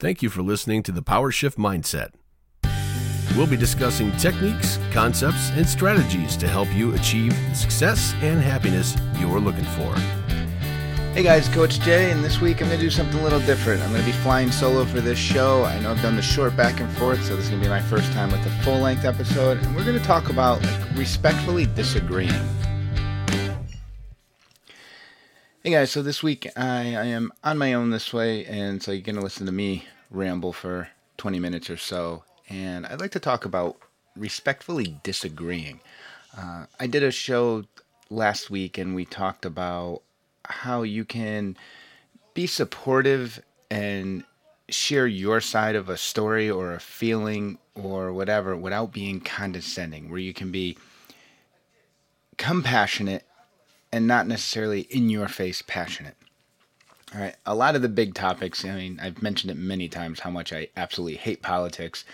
Thank you for listening to the Power Shift Mindset. We'll be discussing techniques, concepts, and strategies to help you achieve the success and happiness you're looking for. Hey guys, Coach Jay, and this week I'm going to do something a little different. I'm going to be flying solo for this show. I know I've done the short back and forth, so this is going to be my first time with a full length episode, and we're going to talk about like, respectfully disagreeing. Hey guys, so this week I, I am on my own this way, and so you're going to listen to me ramble for 20 minutes or so. And I'd like to talk about respectfully disagreeing. Uh, I did a show last week, and we talked about how you can be supportive and share your side of a story or a feeling or whatever without being condescending, where you can be compassionate and not necessarily in your face passionate. All right, a lot of the big topics, I mean, I've mentioned it many times how much I absolutely hate politics.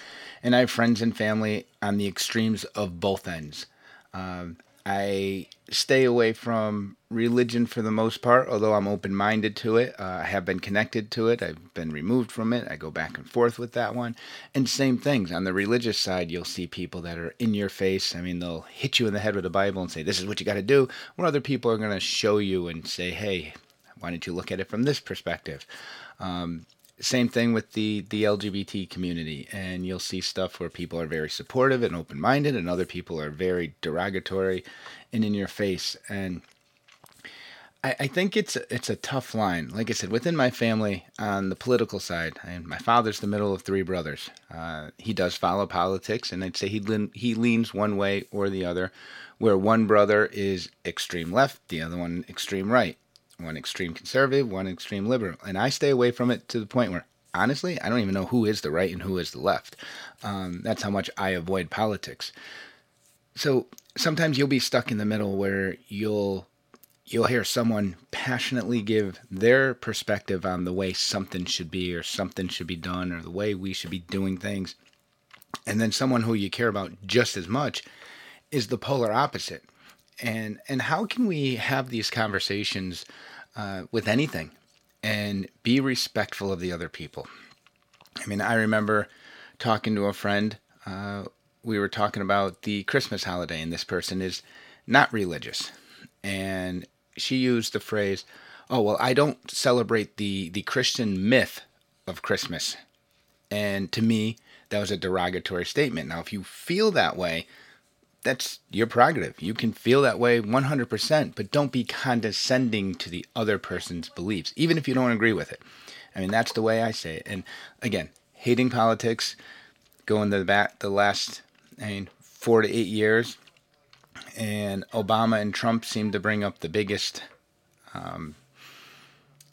And I have friends and family on the extremes of both ends. Um, I stay away from religion for the most part, although I'm open minded to it. Uh, I have been connected to it. I've been removed from it. I go back and forth with that one. And same things. On the religious side, you'll see people that are in your face. I mean, they'll hit you in the head with a Bible and say, This is what you got to do. Or other people are going to show you and say, Hey, why don't you look at it from this perspective? Um, same thing with the the LGBT community, and you'll see stuff where people are very supportive and open minded, and other people are very derogatory and in your face. And I, I think it's it's a tough line. Like I said, within my family, on the political side, and my father's the middle of three brothers. Uh, he does follow politics, and I'd say he lean, he leans one way or the other. Where one brother is extreme left, the other one extreme right one extreme conservative, one extreme liberal. And I stay away from it to the point where, honestly, I don't even know who is the right and who is the left. Um, that's how much I avoid politics. So sometimes you'll be stuck in the middle where you'll you'll hear someone passionately give their perspective on the way something should be or something should be done or the way we should be doing things. And then someone who you care about just as much is the polar opposite and and how can we have these conversations uh, with anything and be respectful of the other people? I mean i remember talking to a friend uh, we were talking about the christmas holiday and this person is not religious. And she used the phrase oh well i don't celebrate the the christian myth of christmas. And to me that was a derogatory statement. Now if you feel that way that's your prerogative. You can feel that way 100%, but don't be condescending to the other person's beliefs, even if you don't agree with it. I mean, that's the way I say it. And again, hating politics, going the back the last, I mean, four to eight years, and Obama and Trump seem to bring up the biggest, um,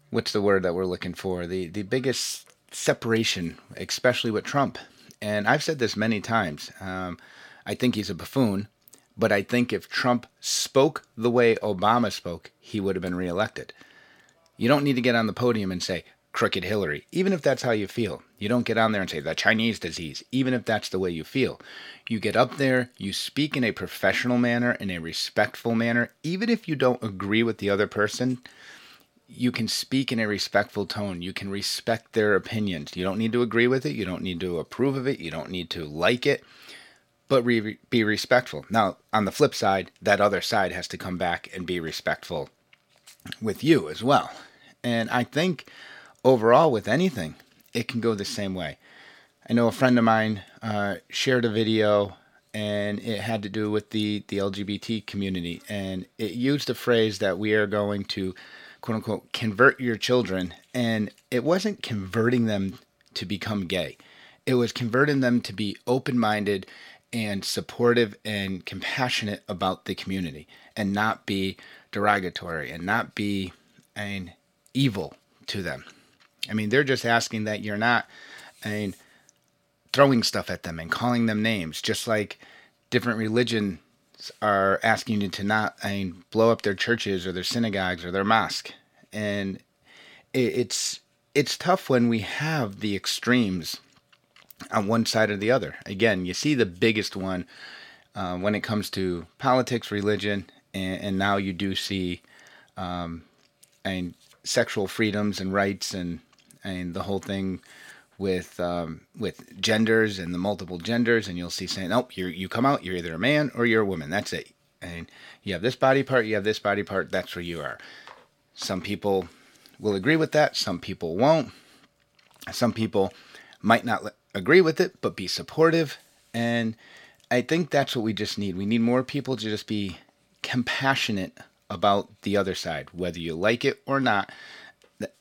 what's the word that we're looking for? The the biggest separation, especially with Trump. And I've said this many times. Um, I think he's a buffoon, but I think if Trump spoke the way Obama spoke, he would have been reelected. You don't need to get on the podium and say, crooked Hillary, even if that's how you feel. You don't get on there and say, the Chinese disease, even if that's the way you feel. You get up there, you speak in a professional manner, in a respectful manner, even if you don't agree with the other person. You can speak in a respectful tone. You can respect their opinions. You don't need to agree with it. You don't need to approve of it. You don't need to like it but re- be respectful. Now, on the flip side, that other side has to come back and be respectful with you as well. And I think overall, with anything, it can go the same way. I know a friend of mine uh, shared a video and it had to do with the, the LGBT community. And it used a phrase that we are going to, quote unquote, convert your children. And it wasn't converting them to become gay, it was converting them to be open minded and supportive and compassionate about the community and not be derogatory and not be an evil to them. I mean, they're just asking that you're not mean, throwing stuff at them and calling them names, just like different religions are asking you to not I mean, blow up their churches or their synagogues or their mosque. And it's it's tough when we have the extremes on one side or the other. Again, you see the biggest one uh, when it comes to politics, religion, and, and now you do see um, and sexual freedoms and rights and and the whole thing with um, with genders and the multiple genders, and you'll see saying, "Oh, you you come out, you're either a man or you're a woman. That's it. And you have this body part, you have this body part. That's where you are." Some people will agree with that. Some people won't. Some people might not agree with it, but be supportive. And I think that's what we just need. We need more people to just be compassionate about the other side, whether you like it or not.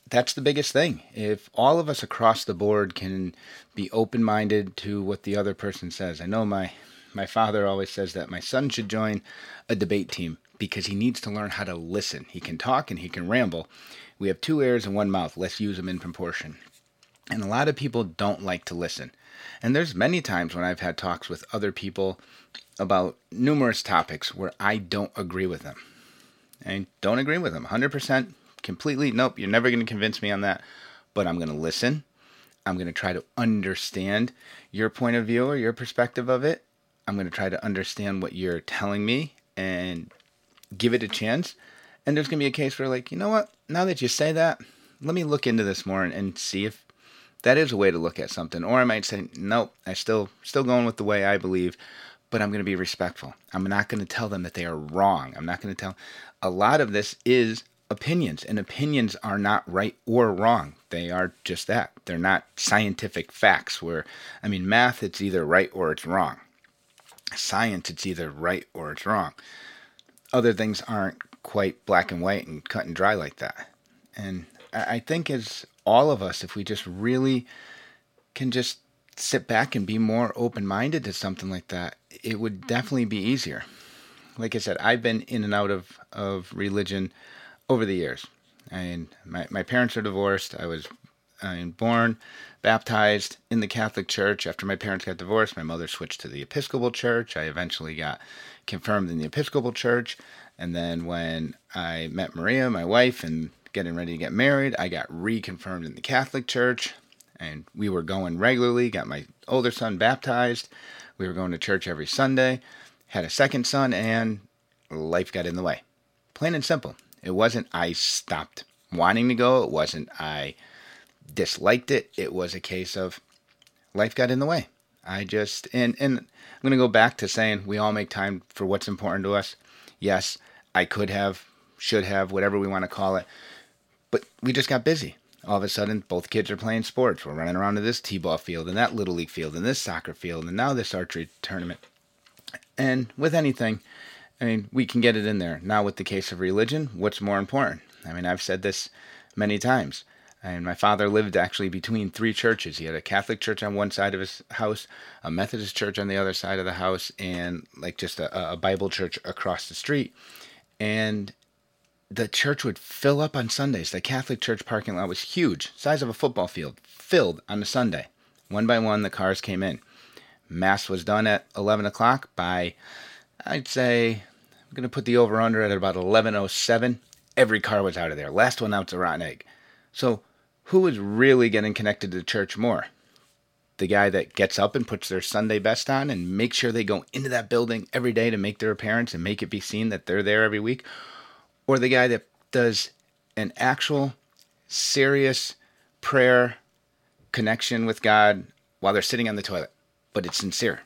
That's the biggest thing. If all of us across the board can be open minded to what the other person says. I know my, my father always says that my son should join a debate team because he needs to learn how to listen. He can talk and he can ramble. We have two ears and one mouth. Let's use them in proportion. And a lot of people don't like to listen. And there's many times when I've had talks with other people about numerous topics where I don't agree with them. I don't agree with them 100%, completely. Nope, you're never going to convince me on that. But I'm going to listen. I'm going to try to understand your point of view or your perspective of it. I'm going to try to understand what you're telling me and give it a chance. And there's going to be a case where, like, you know what? Now that you say that, let me look into this more and, and see if that is a way to look at something. Or I might say, nope, I still still going with the way I believe, but I'm going to be respectful. I'm not going to tell them that they are wrong. I'm not going to tell. A lot of this is opinions, and opinions are not right or wrong. They are just that. They're not scientific facts. Where I mean, math, it's either right or it's wrong. Science, it's either right or it's wrong. Other things aren't quite black and white and cut and dry like that. And I think as all of us, if we just really can just sit back and be more open minded to something like that, it would definitely be easier. Like I said, I've been in and out of, of religion over the years. I mean, my, my parents are divorced. I was I mean, born, baptized in the Catholic Church. After my parents got divorced, my mother switched to the Episcopal Church. I eventually got confirmed in the Episcopal Church. And then when I met Maria, my wife, and getting ready to get married. I got reconfirmed in the Catholic Church, and we were going regularly. Got my older son baptized. We were going to church every Sunday. Had a second son, and life got in the way. Plain and simple. It wasn't I stopped wanting to go. It wasn't I disliked it. It was a case of life got in the way. I just and and I'm going to go back to saying we all make time for what's important to us. Yes, I could have, should have, whatever we want to call it. But we just got busy. All of a sudden, both kids are playing sports. We're running around to this t-ball field and that little league field and this soccer field and now this archery tournament. And with anything, I mean, we can get it in there. Now, with the case of religion, what's more important? I mean, I've said this many times. And my father lived actually between three churches. He had a Catholic church on one side of his house, a Methodist church on the other side of the house, and like just a, a Bible church across the street. And the church would fill up on Sundays. The Catholic church parking lot was huge, size of a football field, filled on a Sunday. One by one, the cars came in. Mass was done at 11 o'clock. By, I'd say, I'm going to put the over under at about 11:07. Every car was out of there. Last one out's a rotten egg. So, who is really getting connected to the church more? The guy that gets up and puts their Sunday best on and makes sure they go into that building every day to make their appearance and make it be seen that they're there every week, or the guy that does an actual serious prayer connection with God while they're sitting on the toilet, but it's sincere.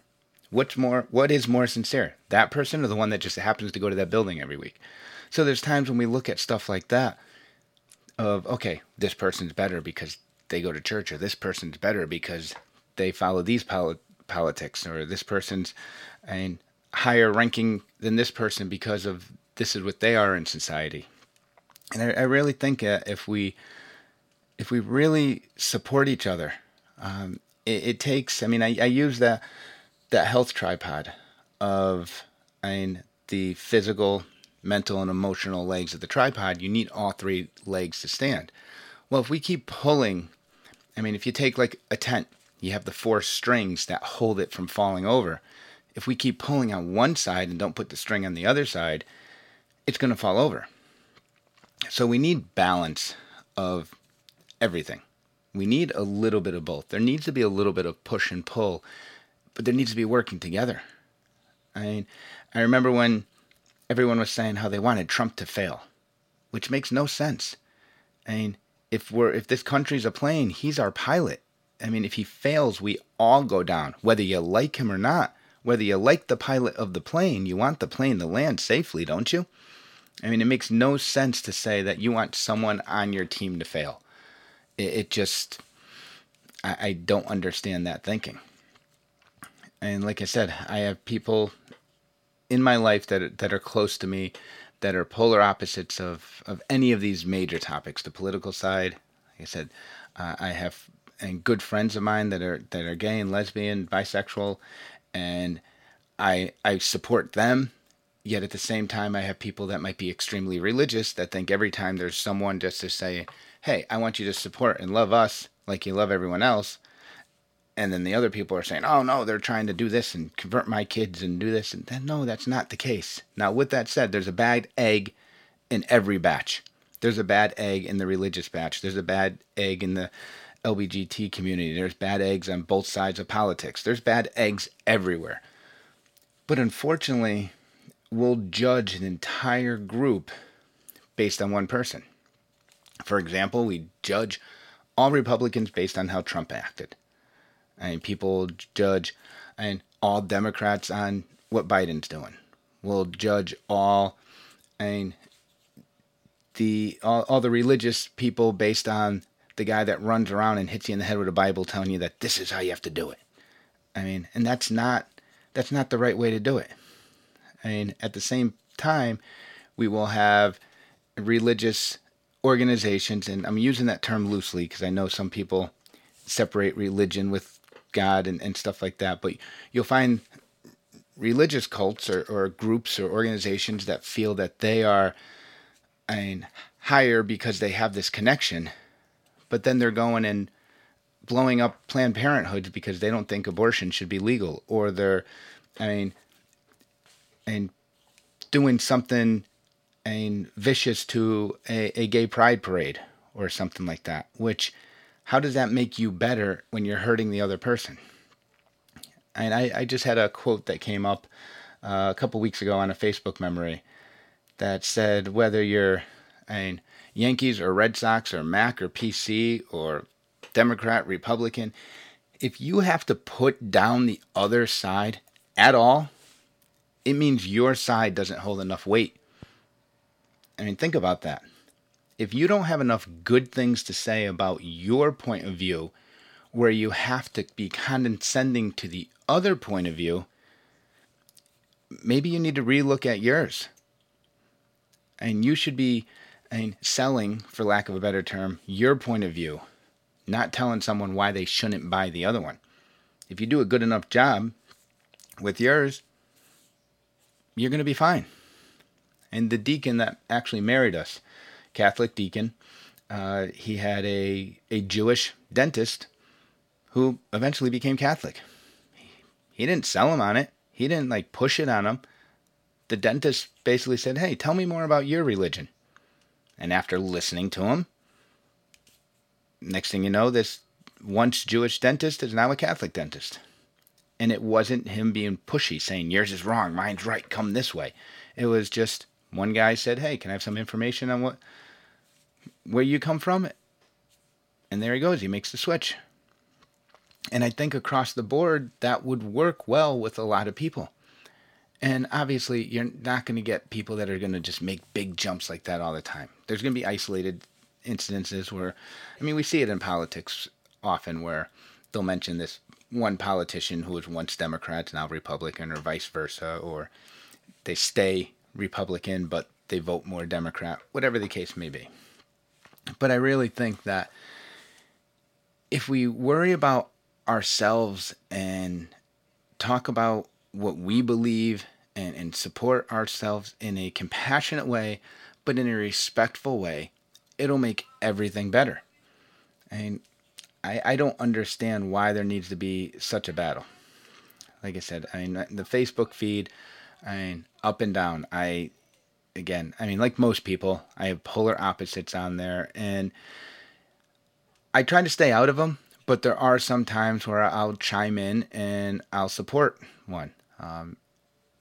What's more what is more sincere? That person or the one that just happens to go to that building every week? So there's times when we look at stuff like that of okay, this person's better because they go to church or this person's better because they follow these poli- politics or this person's mean, higher ranking than this person because of this is what they are in society. And I, I really think uh, if we if we really support each other, um, it, it, takes. I mean, I, I use that that health tripod of I mean the physical, mental, and emotional legs of the tripod. You need all three legs to stand. Well, if we keep pulling, I mean, if you take like a tent, you have the four strings that hold it from falling over. If we keep pulling on one side and don't put the string on the other side, it's going to fall over. So we need balance of everything. We need a little bit of both. There needs to be a little bit of push and pull, but there needs to be working together. I mean, I remember when everyone was saying how they wanted Trump to fail, which makes no sense. I mean, if we're if this country's a plane, he's our pilot. I mean, if he fails, we all go down, whether you like him or not. Whether you like the pilot of the plane, you want the plane to land safely, don't you? I mean, it makes no sense to say that you want someone on your team to fail. It, it just, I, I don't understand that thinking. And like I said, I have people in my life that that are close to me that are polar opposites of, of any of these major topics. The political side, like I said, uh, I have and good friends of mine that are that are gay and lesbian, bisexual, and I I support them. Yet at the same time, I have people that might be extremely religious that think every time there's someone just to say, "Hey, I want you to support and love us like you love everyone else," and then the other people are saying, "Oh no, they're trying to do this and convert my kids and do this," and then no, that's not the case. Now, with that said, there's a bad egg in every batch. There's a bad egg in the religious batch. There's a bad egg in the LBGT community. There's bad eggs on both sides of politics. There's bad eggs everywhere. But unfortunately, we'll judge an entire group based on one person. For example, we judge all Republicans based on how Trump acted. I mean, people judge and all Democrats on what Biden's doing. We'll judge all mean the all, all the religious people based on the guy that runs around and hits you in the head with a Bible telling you that this is how you have to do it. I mean, and that's not that's not the right way to do it. I mean, at the same time, we will have religious organizations, and I'm using that term loosely because I know some people separate religion with God and, and stuff like that, but you'll find religious cults or, or groups or organizations that feel that they are I mean, higher because they have this connection but then they're going and blowing up Planned Parenthood because they don't think abortion should be legal, or they're, I mean, and doing something, and vicious to a, a gay pride parade or something like that. Which, how does that make you better when you're hurting the other person? And I, I just had a quote that came up uh, a couple weeks ago on a Facebook memory that said whether you're, mean, Yankees or Red Sox or Mac or PC or Democrat, Republican, if you have to put down the other side at all, it means your side doesn't hold enough weight. I mean, think about that. If you don't have enough good things to say about your point of view, where you have to be condescending to the other point of view, maybe you need to relook at yours. And you should be I mean, selling, for lack of a better term, your point of view, not telling someone why they shouldn't buy the other one. If you do a good enough job with yours, you're going to be fine. And the deacon that actually married us, Catholic deacon, uh, he had a, a Jewish dentist who eventually became Catholic. He didn't sell him on it. He didn't like push it on him. The dentist basically said, "Hey, tell me more about your religion." And after listening to him, next thing you know, this once Jewish dentist is now a Catholic dentist. And it wasn't him being pushy, saying, yours is wrong, mine's right, come this way. It was just one guy said, hey, can I have some information on what, where you come from? And there he goes, he makes the switch. And I think across the board, that would work well with a lot of people. And obviously, you're not going to get people that are going to just make big jumps like that all the time. There's going to be isolated incidences where, I mean, we see it in politics often where they'll mention this one politician who was once Democrat, now Republican, or vice versa, or they stay Republican but they vote more Democrat, whatever the case may be. But I really think that if we worry about ourselves and talk about what we believe and, and support ourselves in a compassionate way, but in a respectful way, it'll make everything better. And I, I don't understand why there needs to be such a battle. Like I said, I mean, the Facebook feed, I mean, up and down. I, again, I mean, like most people, I have polar opposites on there, and I try to stay out of them. But there are some times where I'll chime in and I'll support one. Um,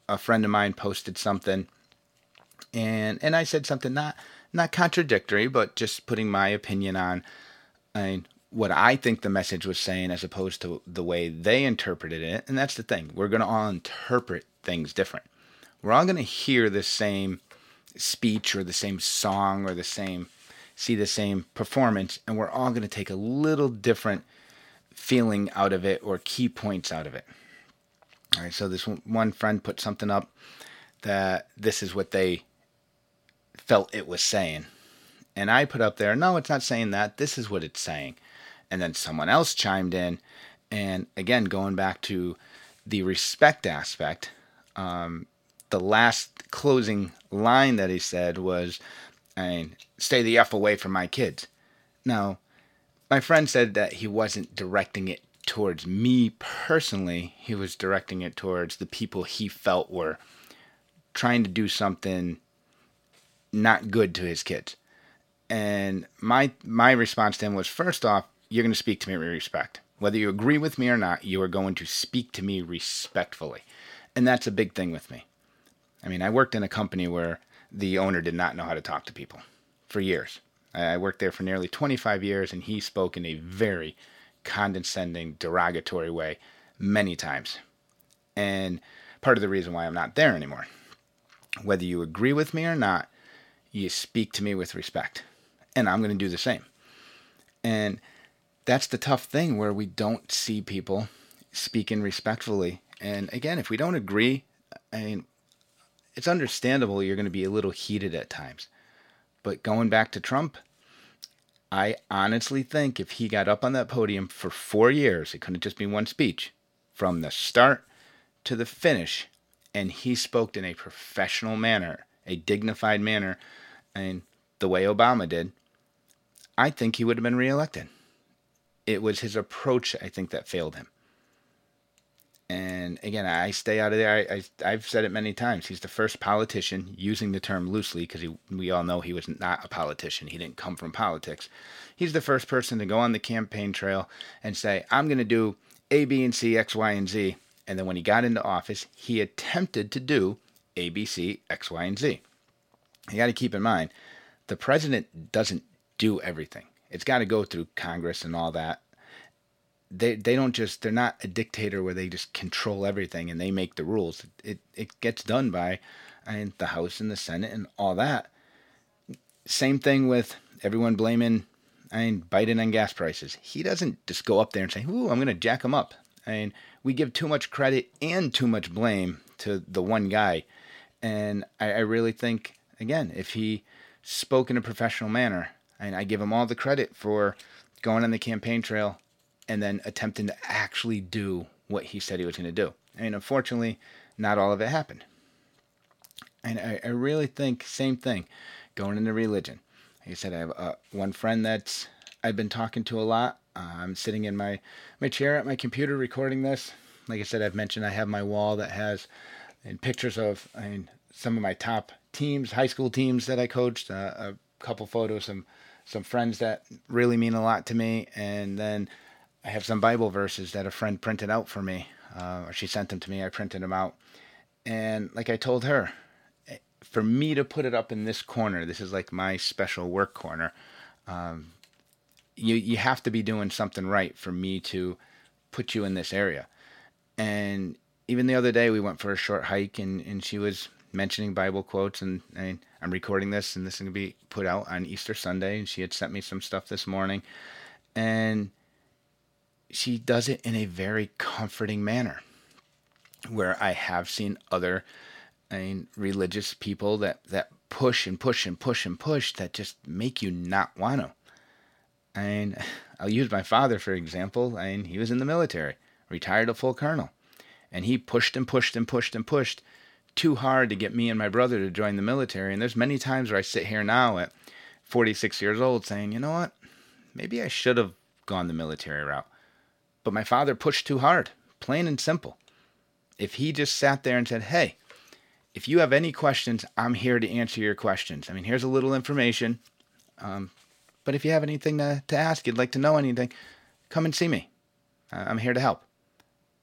a friend of mine posted something, and and I said something not not contradictory, but just putting my opinion on, I mean, what I think the message was saying as opposed to the way they interpreted it. And that's the thing. We're going to all interpret things different. We're all going to hear the same speech or the same song or the same see the same performance and we're all going to take a little different feeling out of it or key points out of it. All right, so this one friend put something up that this is what they felt it was saying. And I put up there, no, it's not saying that. This is what it's saying. And then someone else chimed in. And again, going back to the respect aspect, um, the last closing line that he said was, I mean, stay the F away from my kids. Now, my friend said that he wasn't directing it towards me personally, he was directing it towards the people he felt were trying to do something not good to his kids. And my my response to him was first off, you're going to speak to me with respect. Whether you agree with me or not, you are going to speak to me respectfully. And that's a big thing with me. I mean, I worked in a company where the owner did not know how to talk to people for years. I worked there for nearly 25 years, and he spoke in a very condescending, derogatory way many times. And part of the reason why I'm not there anymore. Whether you agree with me or not, you speak to me with respect. And I'm going to do the same. And that's the tough thing where we don't see people speaking respectfully. And again, if we don't agree, I mean, it's understandable you're going to be a little heated at times. But going back to Trump, I honestly think if he got up on that podium for four years, it couldn't just be one speech, from the start to the finish, and he spoke in a professional manner, a dignified manner, and the way Obama did, I think he would have been reelected. It was his approach, I think, that failed him. And again, I stay out of there. I, I, have said it many times. He's the first politician, using the term loosely, because we all know he was not a politician. He didn't come from politics. He's the first person to go on the campaign trail and say, I'm going to do A, B, and C, X, Y, and Z. And then when he got into office, he attempted to do A, B, C, X, Y, and Z. You got to keep in mind, the president doesn't do everything. It's got to go through Congress and all that they they don't just they're not a dictator where they just control everything and they make the rules. It it gets done by I mean, the House and the Senate and all that. Same thing with everyone blaming I mean Biden on gas prices. He doesn't just go up there and say, "Ooh, I'm going to jack them up." I mean, we give too much credit and too much blame to the one guy, and I, I really think again if he spoke in a professional manner, and I give him all the credit for going on the campaign trail and then attempting to actually do what he said he was going to do. I mean, unfortunately, not all of it happened. And I, I really think same thing, going into religion. Like I said, I have uh, one friend that I've been talking to a lot. Uh, I'm sitting in my my chair at my computer recording this. Like I said, I've mentioned I have my wall that has and pictures of I mean some of my top teams, high school teams that I coached, uh, a couple photos, some some friends that really mean a lot to me, and then I have some Bible verses that a friend printed out for me, uh, or she sent them to me. I printed them out, and like I told her, eh, for me to put it up in this corner, this is like my special work corner. Um, you you have to be doing something right for me to put you in this area. And even the other day, we went for a short hike, and and she was mentioning Bible quotes, and, and I'm recording this, and this is gonna be put out on Easter Sunday. And she had sent me some stuff this morning, and she does it in a very comforting manner. Where I have seen other I mean, religious people that, that push and push and push and push that just make you not want to. I mean, I'll use my father for example. I mean, he was in the military, retired a full colonel, and he pushed and pushed and pushed and pushed too hard to get me and my brother to join the military. And there's many times where I sit here now at 46 years old saying, you know what? Maybe I should have gone the military route. But my father pushed too hard, plain and simple. If he just sat there and said, hey, if you have any questions, I'm here to answer your questions. I mean, here's a little information. Um, but if you have anything to, to ask, you'd like to know anything, come and see me. I'm here to help.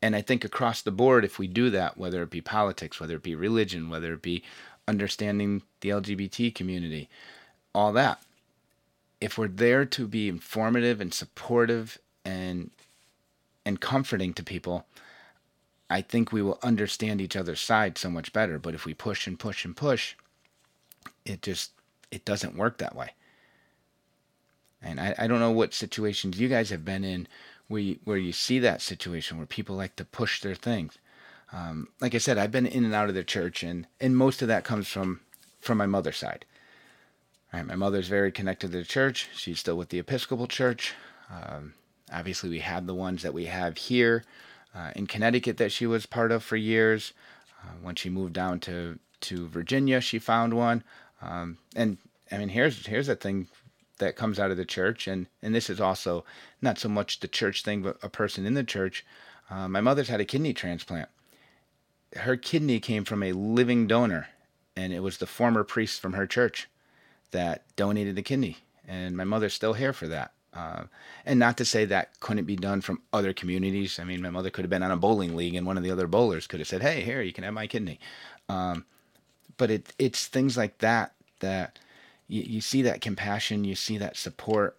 And I think across the board, if we do that, whether it be politics, whether it be religion, whether it be understanding the LGBT community, all that, if we're there to be informative and supportive and and comforting to people, I think we will understand each other's side so much better. But if we push and push and push, it just it doesn't work that way. And I, I don't know what situations you guys have been in where you, where you see that situation where people like to push their things. Um, like I said, I've been in and out of the church, and, and most of that comes from from my mother's side. Right, my mother's very connected to the church. She's still with the Episcopal Church. Um, obviously, we had the ones that we have here uh, in Connecticut that she was part of for years. Uh, when she moved down to to Virginia, she found one. Um, and I mean, here's here's a thing that comes out of the church, and and this is also not so much the church thing, but a person in the church. Uh, my mother's had a kidney transplant. Her kidney came from a living donor, and it was the former priest from her church that donated the kidney, and my mother's still here for that. Uh, and not to say that couldn't be done from other communities. I mean, my mother could have been on a bowling league, and one of the other bowlers could have said, "Hey, here, you can have my kidney." Um, but it it's things like that that you, you see that compassion, you see that support,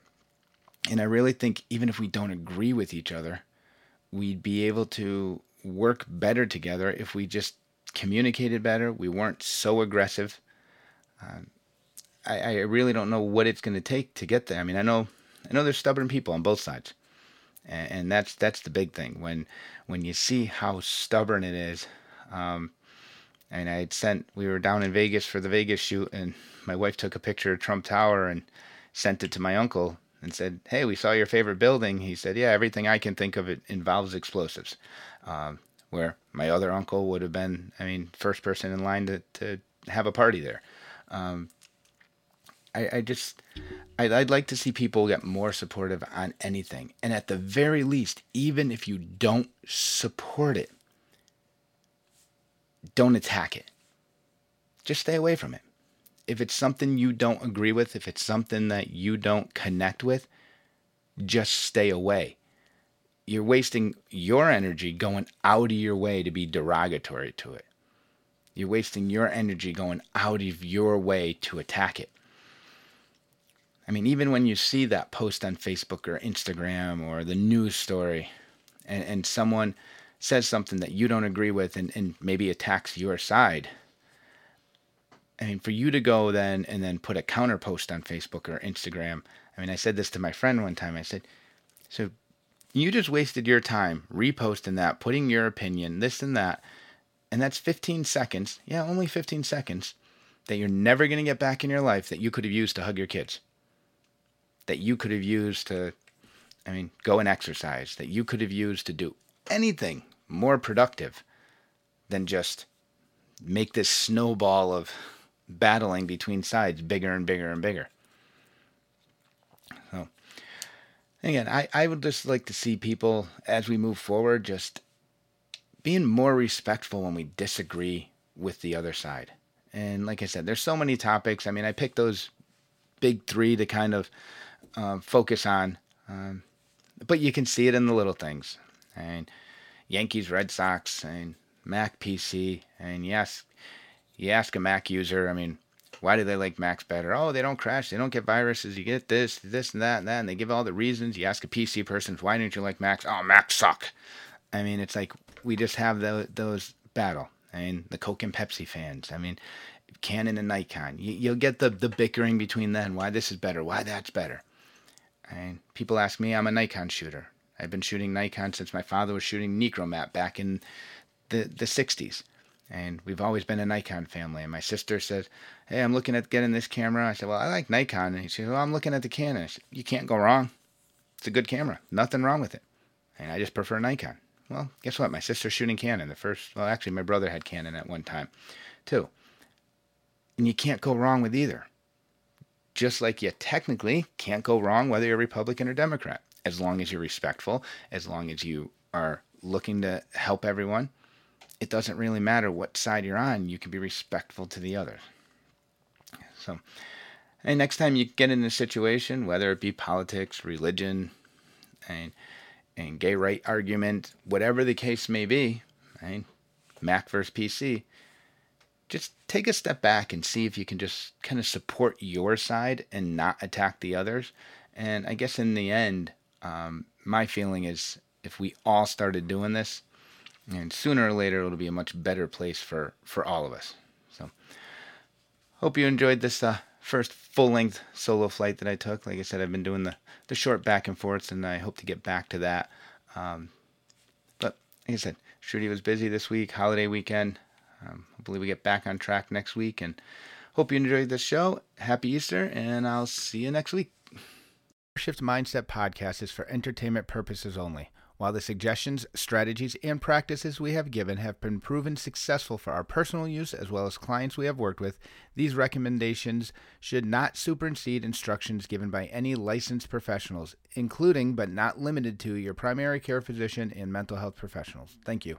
and I really think even if we don't agree with each other, we'd be able to work better together if we just communicated better. We weren't so aggressive. Um, I, I really don't know what it's going to take to get there. I mean, I know I know there's stubborn people on both sides, and, and that's that's the big thing. When when you see how stubborn it is, um, and I had sent we were down in Vegas for the Vegas shoot, and my wife took a picture of Trump Tower and sent it to my uncle and said, "Hey, we saw your favorite building." He said, "Yeah, everything I can think of it involves explosives." Um, where my other uncle would have been, I mean, first person in line to to have a party there. Um, I, I just I'd, I'd like to see people get more supportive on anything and at the very least even if you don't support it don't attack it. Just stay away from it. If it's something you don't agree with if it's something that you don't connect with just stay away. You're wasting your energy going out of your way to be derogatory to it. You're wasting your energy going out of your way to attack it. I mean, even when you see that post on Facebook or Instagram or the news story, and, and someone says something that you don't agree with and, and maybe attacks your side, I mean, for you to go then and then put a counter post on Facebook or Instagram. I mean, I said this to my friend one time. I said, so you just wasted your time reposting that, putting your opinion, this and that. And that's 15 seconds. Yeah, only 15 seconds that you're never going to get back in your life that you could have used to hug your kids that you could have used to, I mean, go and exercise, that you could have used to do anything more productive than just make this snowball of battling between sides bigger and bigger and bigger. So, again, I, I would just like to see people as we move forward just being more respectful when we disagree with the other side. And like I said, there's so many topics. I mean, I picked those big three to kind of uh, focus on. Um, but you can see it in the little things. And Yankees, Red Sox, and Mac PC. And yes, you ask a Mac user, I mean, why do they like Macs better? Oh, they don't crash, they don't get viruses, you get this, this, and that, and that. And they give all the reasons. You ask a PC person, why don't you like Macs? Oh, Macs suck. I mean, it's like we just have the, those battle. I mean, the Coke and Pepsi fans. I mean, Canon and Nikon. You, will get the, the bickering between them. Why this is better? Why that's better? And people ask me, I'm a Nikon shooter. I've been shooting Nikon since my father was shooting Nikkormat back in the, the 60s. And we've always been a Nikon family. And my sister says, Hey, I'm looking at getting this camera. I said, Well, I like Nikon. And he said, Well, I'm looking at the Canon. Said, you can't go wrong. It's a good camera. Nothing wrong with it. And I just prefer Nikon. Well, guess what? My sister's shooting Canon. The first, well, actually, my brother had Canon at one time, too. And you can't go wrong with either just like you technically can't go wrong whether you're Republican or Democrat, as long as you're respectful, as long as you are looking to help everyone. It doesn't really matter what side you're on, you can be respectful to the others. So, and next time you get in a situation, whether it be politics, religion, and and gay right argument, whatever the case may be, right? Mac versus PC, just take a step back and see if you can just kind of support your side and not attack the others. And I guess in the end, um, my feeling is if we all started doing this, and sooner or later it'll be a much better place for for all of us. So, hope you enjoyed this uh, first full length solo flight that I took. Like I said, I've been doing the the short back and forths, and I hope to get back to that. Um, but like I said, Shruti was busy this week, holiday weekend. Um, hopefully, we get back on track next week, and hope you enjoyed this show. Happy Easter, and I'll see you next week. Shift Mindset podcast is for entertainment purposes only. While the suggestions, strategies, and practices we have given have been proven successful for our personal use as well as clients we have worked with, these recommendations should not supersede instructions given by any licensed professionals, including but not limited to your primary care physician and mental health professionals. Thank you.